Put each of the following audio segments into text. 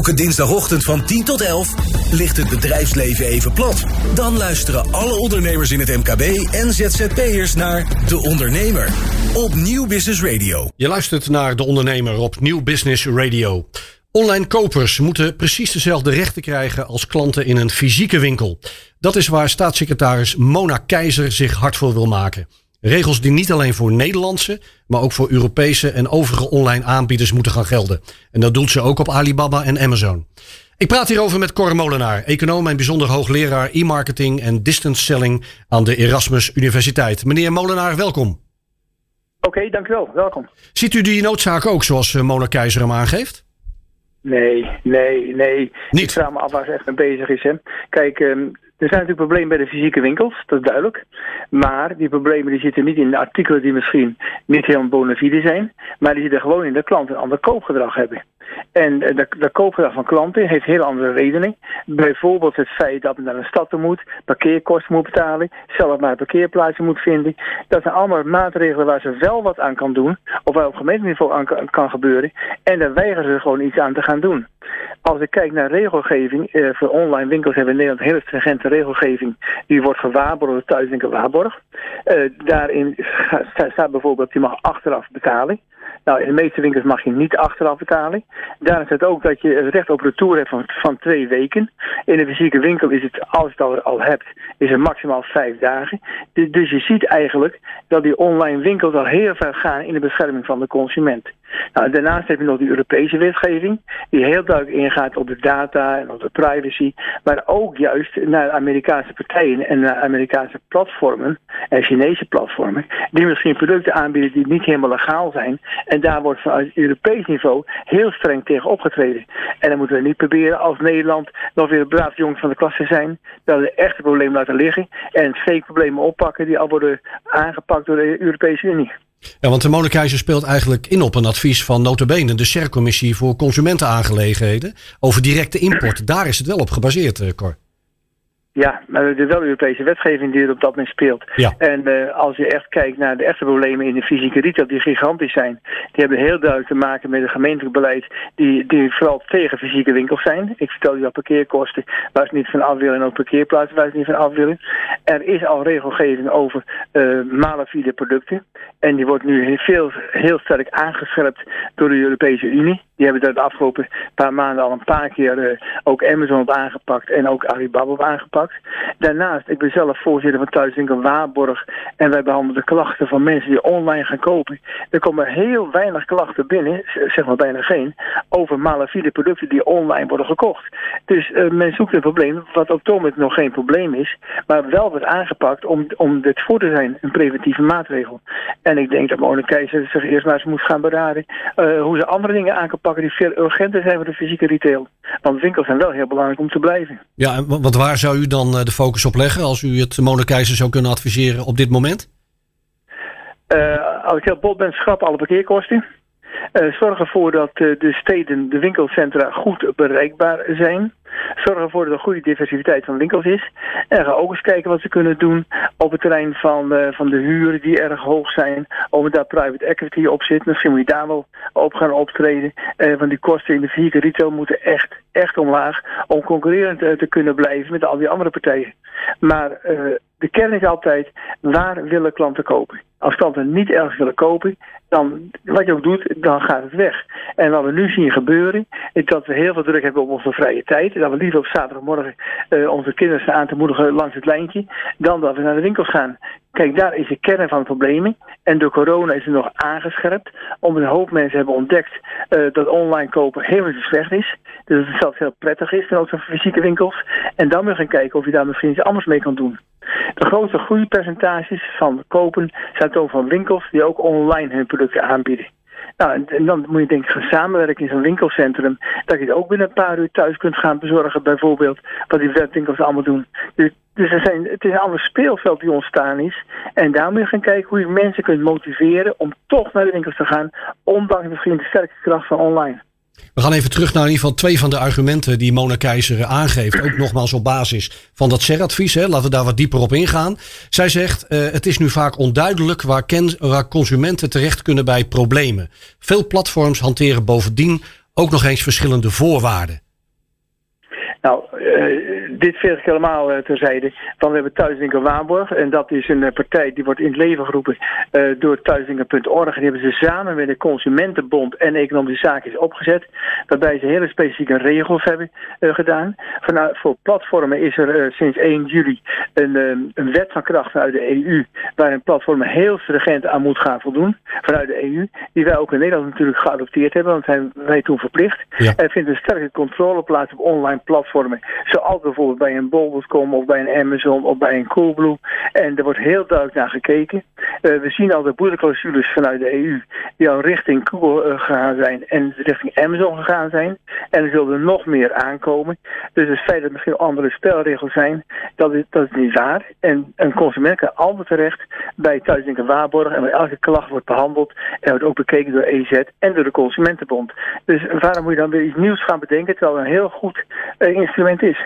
Elke dinsdagochtend van 10 tot 11 ligt het bedrijfsleven even plat. Dan luisteren alle ondernemers in het MKB en ZZP'ers naar De Ondernemer op Nieuw Business Radio. Je luistert naar De Ondernemer op Nieuw Business Radio. Online kopers moeten precies dezelfde rechten krijgen als klanten in een fysieke winkel. Dat is waar staatssecretaris Mona Keizer zich hard voor wil maken. Regels die niet alleen voor Nederlandse, maar ook voor Europese en overige online aanbieders moeten gaan gelden. En dat doet ze ook op Alibaba en Amazon. Ik praat hierover met Cor Molenaar, econoom en bijzonder hoogleraar e-marketing en distance selling aan de Erasmus Universiteit. Meneer Molenaar, welkom. Oké, dank u wel. Welkom. Ziet u die noodzaak ook zoals eh, Mona Keizer hem aangeeft? Nee, nee, nee. Niet? Ik vraag me af waar ze echt mee bezig is. Hè. Kijk, ehm, er zijn natuurlijk problemen bij de fysieke winkels, dat is duidelijk. Maar die problemen die zitten niet in de artikelen die misschien niet helemaal bona fide zijn. Maar die zitten gewoon in dat klanten een ander koopgedrag hebben. En eh, de, de koopgedrag van klanten heeft heel andere redenen. Bijvoorbeeld het feit dat men naar een stad moet, parkeerkosten moet betalen, zelf maar een parkeerplaatsje moet vinden. Dat zijn allemaal maatregelen waar ze wel wat aan kan doen, of waar op gemeenteniveau aan kan, kan gebeuren. En daar weigeren ze gewoon iets aan te gaan doen. Als ik kijk naar regelgeving, eh, voor online winkels hebben we in Nederland hele stringente regelgeving. Die wordt gewaarborgd door thuiswinkel Waarborg. Eh, daarin sta- staat bijvoorbeeld, je mag achteraf betalen. Nou, in de meeste winkels mag je niet achteraf betalen. Daar staat ook dat je recht op retour hebt van, van twee weken. In een fysieke winkel is het, als je het al, hebt, is het maximaal vijf dagen. Dus je ziet eigenlijk dat die online winkels al heel ver gaan in de bescherming van de consument. Nou, daarnaast heb je nog die Europese wetgeving, die heel duidelijk ingaat op de data en op de privacy, maar ook juist naar Amerikaanse partijen en naar Amerikaanse platformen en Chinese platformen, die misschien producten aanbieden die niet helemaal legaal zijn. En daar wordt vanuit Europees niveau heel streng tegen opgetreden. En dan moeten we niet proberen als Nederland nog weer een braaf jongens van de klas te zijn, dat we de echte problemen laten liggen en fake problemen oppakken die al worden aangepakt door de Europese Unie. Ja, want de Mona Keizer speelt eigenlijk in op een advies van notabene de CER-commissie voor consumentenaangelegen over directe import. Daar is het wel op gebaseerd, eh, Cor. Ja, maar er is wel Europese wetgeving die er op dat moment speelt. Ja. En eh, als je echt kijkt naar de echte problemen in de fysieke retail, die gigantisch zijn, die hebben heel duidelijk te maken met het gemeentelijk beleid, die, die vooral tegen fysieke winkels zijn. Ik vertel je al parkeerkosten waar ze niet van af willen en ook parkeerplaatsen waar ze niet van af willen. Er is al regelgeving over uh, malafide producten. En die wordt nu veel, heel sterk aangescherpt door de Europese Unie. Die hebben daar de afgelopen paar maanden al een paar keer uh, ook Amazon aangepakt en ook Alibaba aangepakt. Daarnaast, ik ben zelf voorzitter van Thuiswinkel Waarborg en wij behandelen de klachten van mensen die online gaan kopen. Er komen heel weinig klachten binnen, zeg maar bijna geen, over malafide producten die online worden gekocht. Dus uh, men zoekt een probleem, wat op het nog geen probleem is, maar wel wordt aangepakt om, om dit voor te zijn, een preventieve maatregel. En ik denk dat Mona Keizer zich eerst maar eens moet gaan beraden uh, hoe ze andere dingen aan kan pakken die veel urgenter zijn voor de fysieke retail. Want winkels zijn wel heel belangrijk om te blijven. Ja, want waar zou u dan de focus op leggen als u het Mona Keizer zou kunnen adviseren op dit moment? Uh, als ik heel bot ben, schrap alle parkeerkosten. Uh, zorg ervoor dat uh, de steden, de winkelcentra goed bereikbaar zijn. Zorg ervoor dat er goede diversiteit van winkels is. En ga ook eens kijken wat ze kunnen doen op het terrein van, uh, van de huren die erg hoog zijn. Er daar private equity op zit. Misschien moet je daar wel op gaan optreden. want die kosten in de fysieke retail moeten echt, echt omlaag. Om concurrerend te kunnen blijven met al die andere partijen. Maar de kern is altijd, waar willen klanten kopen? Als klanten niet ergens willen kopen, dan, wat je ook doet, dan gaat het weg. En wat we nu zien gebeuren, is dat we heel veel druk hebben op onze vrije tijd. Dat we liever op zaterdagmorgen uh, onze kinderen aan te moedigen langs het lijntje, dan dat we naar de winkels gaan. Kijk, daar is de kern van het probleem. En door corona is het nog aangescherpt. Omdat een hoop mensen hebben ontdekt uh, dat online kopen helemaal niet slecht is. Dus dat het zelfs heel prettig is ten opzichte van fysieke winkels. En dan moet je gaan kijken of je daar misschien iets anders mee kan doen. De grootste groeipercentages van kopen zijn toch van winkels die ook online hun producten aanbieden. Nou, en, dan moet je denk ik gaan samenwerken in zo'n winkelcentrum. Dat je het ook binnen een paar uur thuis kunt gaan bezorgen, bijvoorbeeld. Wat die webwinkels allemaal doen. Dus, dus er zijn, het is een ander speelveld die ontstaan is. En daar moet je gaan kijken hoe je mensen kunt motiveren om toch naar de winkels te gaan. Ondanks misschien de sterke kracht van online. We gaan even terug naar in ieder geval twee van de argumenten die Mona Keizer aangeeft. Ook nogmaals op basis van dat CER-advies. Laten we daar wat dieper op ingaan. Zij zegt, uh, het is nu vaak onduidelijk waar, ken, waar consumenten terecht kunnen bij problemen. Veel platforms hanteren bovendien ook nog eens verschillende voorwaarden. Nou, dit veeg ik helemaal terzijde. Want we hebben Thuiswinkel Waarborg. En dat is een partij die wordt in het leven geroepen door thuiswinkel.org. Die hebben ze samen met de Consumentenbond en Economische Zaken opgezet. Waarbij ze hele specifieke regels hebben gedaan. Vanuit, voor platformen is er sinds 1 juli een, een wet van kracht vanuit de EU. Waarin platformen heel stringent aan moet gaan voldoen. Vanuit de EU. Die wij ook in Nederland natuurlijk geadopteerd hebben. Want zijn wij toen verplicht. Ja. Er vindt een sterke controle plaats op online platformen. Zoals bijvoorbeeld bij een Bol.com of bij een Amazon of bij een Coolblue. En er wordt heel duidelijk naar gekeken. Uh, we zien al de boereclausules vanuit de EU. Die al richting Google uh, gegaan zijn. En richting Amazon gegaan zijn. En er zullen nog meer aankomen. Dus het feit dat er misschien andere spelregels zijn. Dat is, dat is niet waar. En een consument kan altijd terecht bij Thuisdenken Waarborg. En bij elke klacht wordt behandeld. En wordt ook bekeken door EZ en door de Consumentenbond. Dus waarom moet je dan weer iets nieuws gaan bedenken, terwijl het een heel goed uh, instrument is?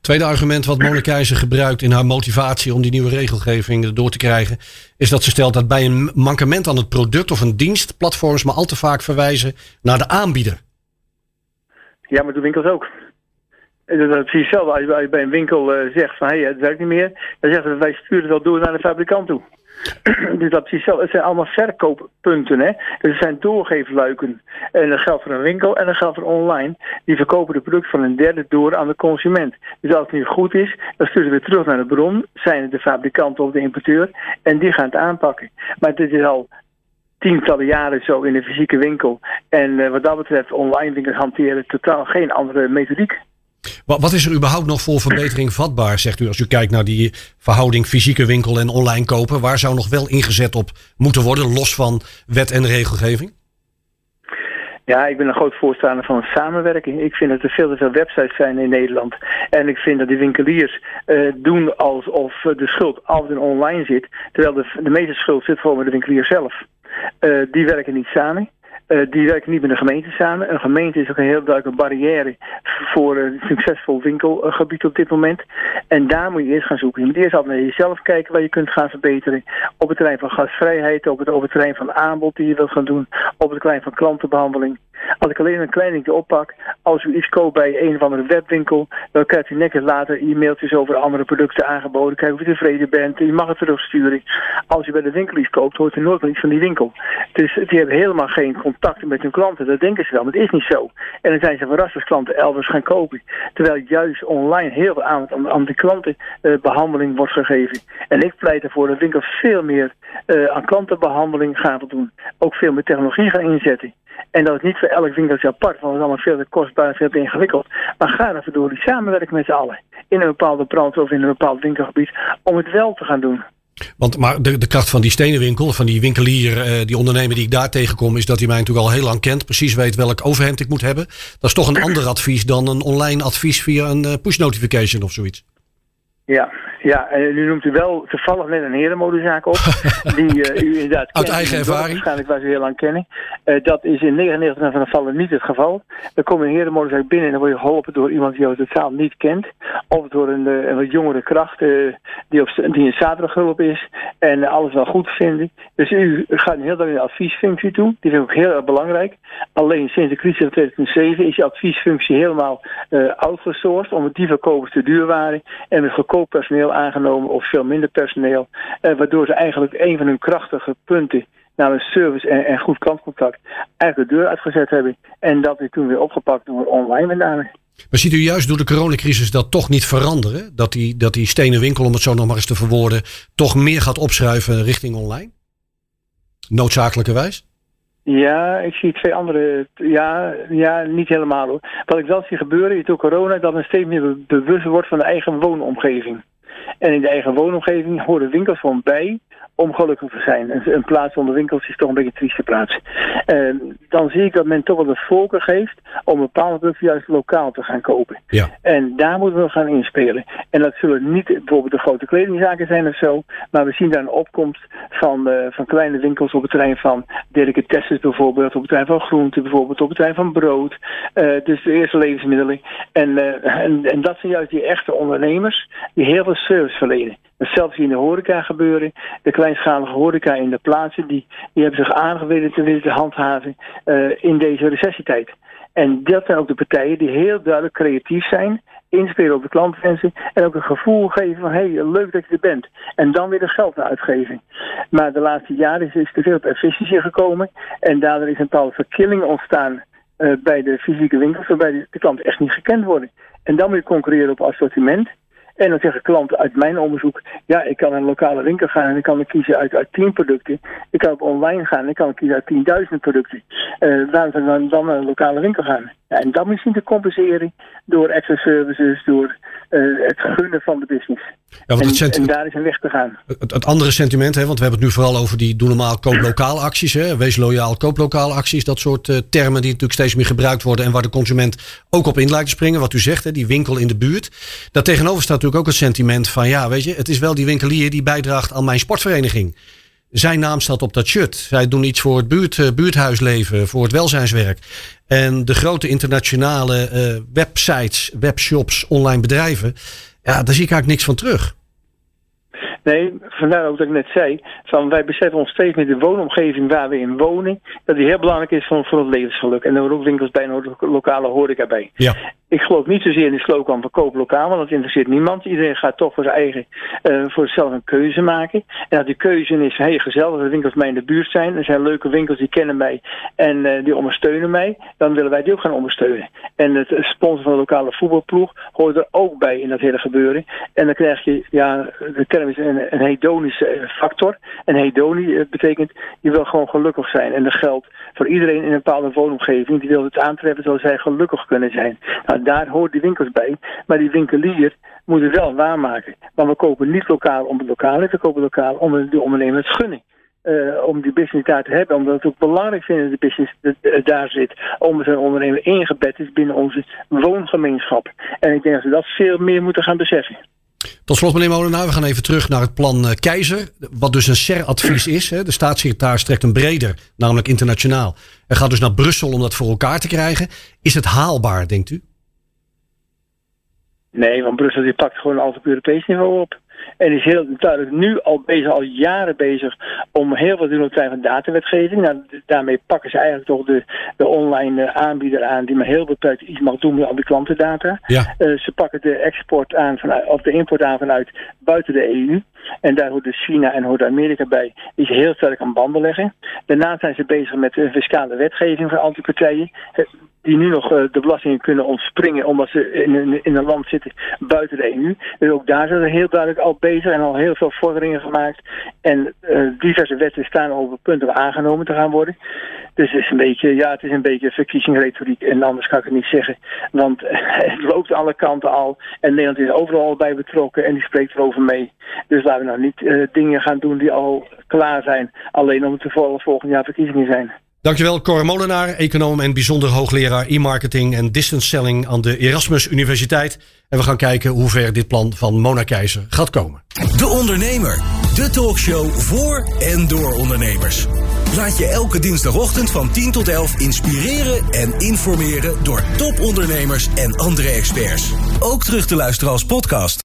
Tweede argument wat Mona gebruikt in haar motivatie om die nieuwe regelgeving door te krijgen, is dat ze stelt dat bij een mankement aan het product of een dienst platforms maar al te vaak verwijzen naar de aanbieder. Ja, maar de winkels ook. Dat is precies hetzelfde. Als je bij een winkel uh, zegt van hé, hey, het werkt niet meer, dan zeggen ze wij sturen het wel door naar de fabrikant toe. dus dat precies zo. Het zijn allemaal verkooppunten. Hè? Dus het zijn doorgeefluiken. En dat geldt voor een winkel en dat geldt voor online. Die verkopen de product van een derde door aan de consument. Dus als het nu goed is, dan sturen ze weer terug naar de bron. Zijn het de fabrikant of de importeur. En die gaan het aanpakken. Maar dit is al tientallen jaren zo in de fysieke winkel. En uh, wat dat betreft, online winkels hanteren totaal geen andere methodiek. Wat is er überhaupt nog voor verbetering vatbaar, zegt u, als u kijkt naar die verhouding fysieke winkel en online kopen? Waar zou nog wel ingezet op moeten worden, los van wet en regelgeving? Ja, ik ben een groot voorstander van samenwerking. Ik vind dat er veel te veel websites zijn in Nederland. En ik vind dat die winkeliers uh, doen alsof de schuld altijd online zit. Terwijl de, de meeste schuld zit gewoon met de winkelier zelf. Uh, die werken niet samen. Uh, die werken niet met de gemeente samen. Een gemeente is ook een heel duidelijke barrière voor een succesvol winkelgebied op dit moment. En daar moet je eerst gaan zoeken. Je moet eerst altijd naar jezelf kijken waar je kunt gaan verbeteren. Op het terrein van gastvrijheid, op het, op het terrein van aanbod die je wilt gaan doen, op het terrein van klantenbehandeling. Als ik alleen een klein dingetje oppak, als u iets koopt bij een of andere webwinkel, dan krijgt u netjes later e-mailtjes over andere producten aangeboden. Kijk of u tevreden bent, u mag het terugsturen. Als u bij de winkel iets koopt, hoort u nooit meer iets van die winkel. Dus die hebben helemaal geen contact met hun klanten. Dat denken ze wel, maar het is niet zo. En dan zijn ze verrast als klanten elders gaan kopen. Terwijl juist online heel veel aandacht aan, aan de klantenbehandeling wordt gegeven. En ik pleit ervoor dat winkels veel meer uh, aan klantenbehandeling gaan doen. Ook veel meer technologie gaan inzetten. En dat is niet elk winkeltje apart, want het is allemaal veel te kostbaar en veel te ingewikkeld. Maar ga ervoor door die samenwerken met z'n allen. In een bepaalde brand of in een bepaald winkelgebied, om het wel te gaan doen. Want maar de, de kracht van die stenenwinkel, van die winkelier, eh, die ondernemer die ik daar tegenkom, is dat hij mij natuurlijk al heel lang kent. Precies weet welk overhemd ik moet hebben. Dat is toch een ander advies dan een online advies via een uh, push notification of zoiets. Ja, ja, en nu noemt u wel toevallig net een herenmodezaak op. die uh, u inderdaad Uit eigen ervaring? Waarschijnlijk waar ze heel lang kennen. Uh, dat is in 99 van de gevallen niet het geval. Dan kom je een herenmodezaak binnen en dan word je geholpen door iemand die jou totaal niet kent. Of door een, uh, een wat jongere kracht die, op, die een zaterdaghulp is en alles wel goed vinden. Dus u gaat een heel dag in de adviesfunctie toe. Die vind ik ook heel erg belangrijk. Alleen sinds de crisis van 2007 is die adviesfunctie helemaal outgesourced, omdat die verkopers te duur waren en het goedkoop personeel aangenomen of veel minder personeel. Eh, waardoor ze eigenlijk een van hun krachtige punten, namelijk service en, en goed klantcontact, eigenlijk de deur uitgezet hebben. En dat is toen weer opgepakt door online met name. Maar ziet u juist door de coronacrisis dat toch niet veranderen? Dat die, dat die stenen winkel, om het zo nog maar eens te verwoorden, toch meer gaat opschuiven richting online? Noodzakelijkerwijs? Ja, ik zie twee andere. Ja, ja, niet helemaal hoor. Wat ik wel zie gebeuren is door corona dat men steeds meer bewust wordt van de eigen woonomgeving. En in de eigen woonomgeving horen winkels gewoon bij om gelukkig te zijn. Een, een plaats zonder winkels is toch een beetje een trieste plaats. Uh, dan zie ik dat men toch wel de voorkeur geeft om bepaalde producten juist lokaal te gaan kopen. Ja. En daar moeten we gaan inspelen. En dat zullen niet bijvoorbeeld de grote kledingzaken zijn of zo, maar we zien daar een opkomst van, uh, van kleine winkels op het terrein van delicatesses bijvoorbeeld, op het terrein van groenten bijvoorbeeld, op het terrein van brood. Uh, dus de eerste levensmiddelen. En, eh, en, en dat zijn juist die echte ondernemers die heel veel service verlenen. Zelfs in de horeca gebeuren. De kleinschalige horeca in de plaatsen, die, die hebben zich aangewezen te willen handhaven uh, in deze recessietijd. En dat zijn ook de partijen die heel duidelijk creatief zijn inspelen op de klantwensen en ook een gevoel geven van hé, hey, leuk dat je er bent. En dan weer er geld naar uitgeven. Maar de laatste jaren is, te veel op efficiëntie gekomen en daardoor is een bepaalde verkilling ontstaan uh, bij de fysieke winkels, waarbij de, de klanten echt niet gekend worden. En dan moet je concurreren op assortiment. En dan zeggen klanten uit mijn onderzoek, ja, ik kan naar een lokale winkel gaan en ik kan kiezen uit, uit 10 producten. Ik kan op online gaan en ik kan kiezen uit 10.000 producten. Uh, waarom zou dan, dan naar een lokale winkel gaan? En dat misschien te compenseren door extra services, door uh, het gunnen van de business. Ja, want en, daar is een weg te gaan. Het, het, andere sentiment, hè, want we hebben het nu vooral over die doe normaal koop lokaal acties. Hè, wees loyaal koop lokaal acties. Dat soort uh, termen die natuurlijk steeds meer gebruikt worden. En waar de consument ook op in lijkt te springen. Wat u zegt, hè, die winkel in de buurt. Daar tegenover staat natuurlijk ook het sentiment van ja, weet je, het is wel die winkelier die bijdraagt aan mijn sportvereniging. Zijn naam staat op dat shirt. Zij doen iets voor het buurt, uh, buurthuisleven, voor het welzijnswerk. En de grote internationale uh, websites, webshops, online bedrijven, ja, daar zie ik eigenlijk niks van terug. Nee, vandaar ook dat ik net zei, van wij beseffen ons steeds meer de woonomgeving waar we in wonen, dat die heel belangrijk is voor, voor het levensgeluk. En er horen ook winkels bij en lokale horeca bij. Ja. Ik geloof niet zozeer in de slogan van koop lokaal, want dat interesseert niemand. Iedereen gaat toch voor zijn eigen, uh, voor zichzelf een keuze maken. En dat die keuze is, hey, gezellig, de winkels mij in de buurt zijn. Er zijn leuke winkels die kennen mij en uh, die ondersteunen mij. Dan willen wij die ook gaan ondersteunen. En het sponsoren van de lokale voetbalploeg hoort er ook bij in dat hele gebeuren. En dan krijg je, ja, de term is een, een hedonische eh, factor. En hedoni betekent, je wil gewoon gelukkig zijn. En dat geldt voor iedereen in een bepaalde woonomgeving. Die wil het aantreffen zoals zij gelukkig kunnen zijn. Nou, daar hoort die winkels bij. Maar die winkelier moet het wel waarmaken. Want we kopen niet lokaal om het lokaal, we kopen lokaal om de ondernemer het gunnen. Uh, om die business daar te hebben, omdat we het ook belangrijk vinden dat de business daar zit, om zijn ondernemer ingebed is binnen onze woongemeenschap. En ik denk dat we dat veel meer moeten gaan beseffen. Tot slot, meneer Molenaar, we gaan even terug naar het plan uh, Keizer. Wat dus een SER-advies is. Hè. De staatssecretaris trekt een breder, namelijk internationaal. En gaat dus naar Brussel om dat voor elkaar te krijgen. Is het haalbaar, denkt u? Nee, want Brussel die pakt gewoon alles op Europees niveau op. En is heel duidelijk nu al bezig, al jaren bezig, om heel veel te doen op het van datawetgeving. Nou, daarmee pakken ze eigenlijk toch de, de online eh, aanbieder aan die maar heel beperkt iets mag doen met al die klantendata. Ja. Uh, ze pakken de export aan vanuit, of de import aan vanuit buiten de EU. En daar hoort dus China en hoort Amerika bij, die ze heel sterk aan banden leggen. Daarnaast zijn ze bezig met een fiscale wetgeving voor antipartijen die nu nog uh, de belastingen kunnen ontspringen omdat ze in, in, in, een land zitten buiten de EU. Dus ook daar zijn ze heel duidelijk al bezig en al heel veel vorderingen gemaakt. En uh, diverse wetten staan over punten aangenomen te gaan worden. Dus het is een beetje, ja, het is een beetje verkiezingsretoriek en anders kan ik het niet zeggen. Want het loopt alle kanten al en Nederland is overal bij betrokken en die spreekt erover mee. Dus laten we nou niet uh, dingen gaan doen die al klaar zijn, alleen om het toevallig volgend jaar verkiezingen zijn. Dankjewel, Cor Molenaar, econoom en bijzonder hoogleraar e-marketing en distance selling aan de Erasmus Universiteit. En we gaan kijken hoe ver dit plan van Mona Keizer gaat komen. De Ondernemer, de talkshow voor en door ondernemers. Laat je elke dinsdagochtend van 10 tot 11 inspireren en informeren door topondernemers en andere experts. Ook terug te luisteren als podcast.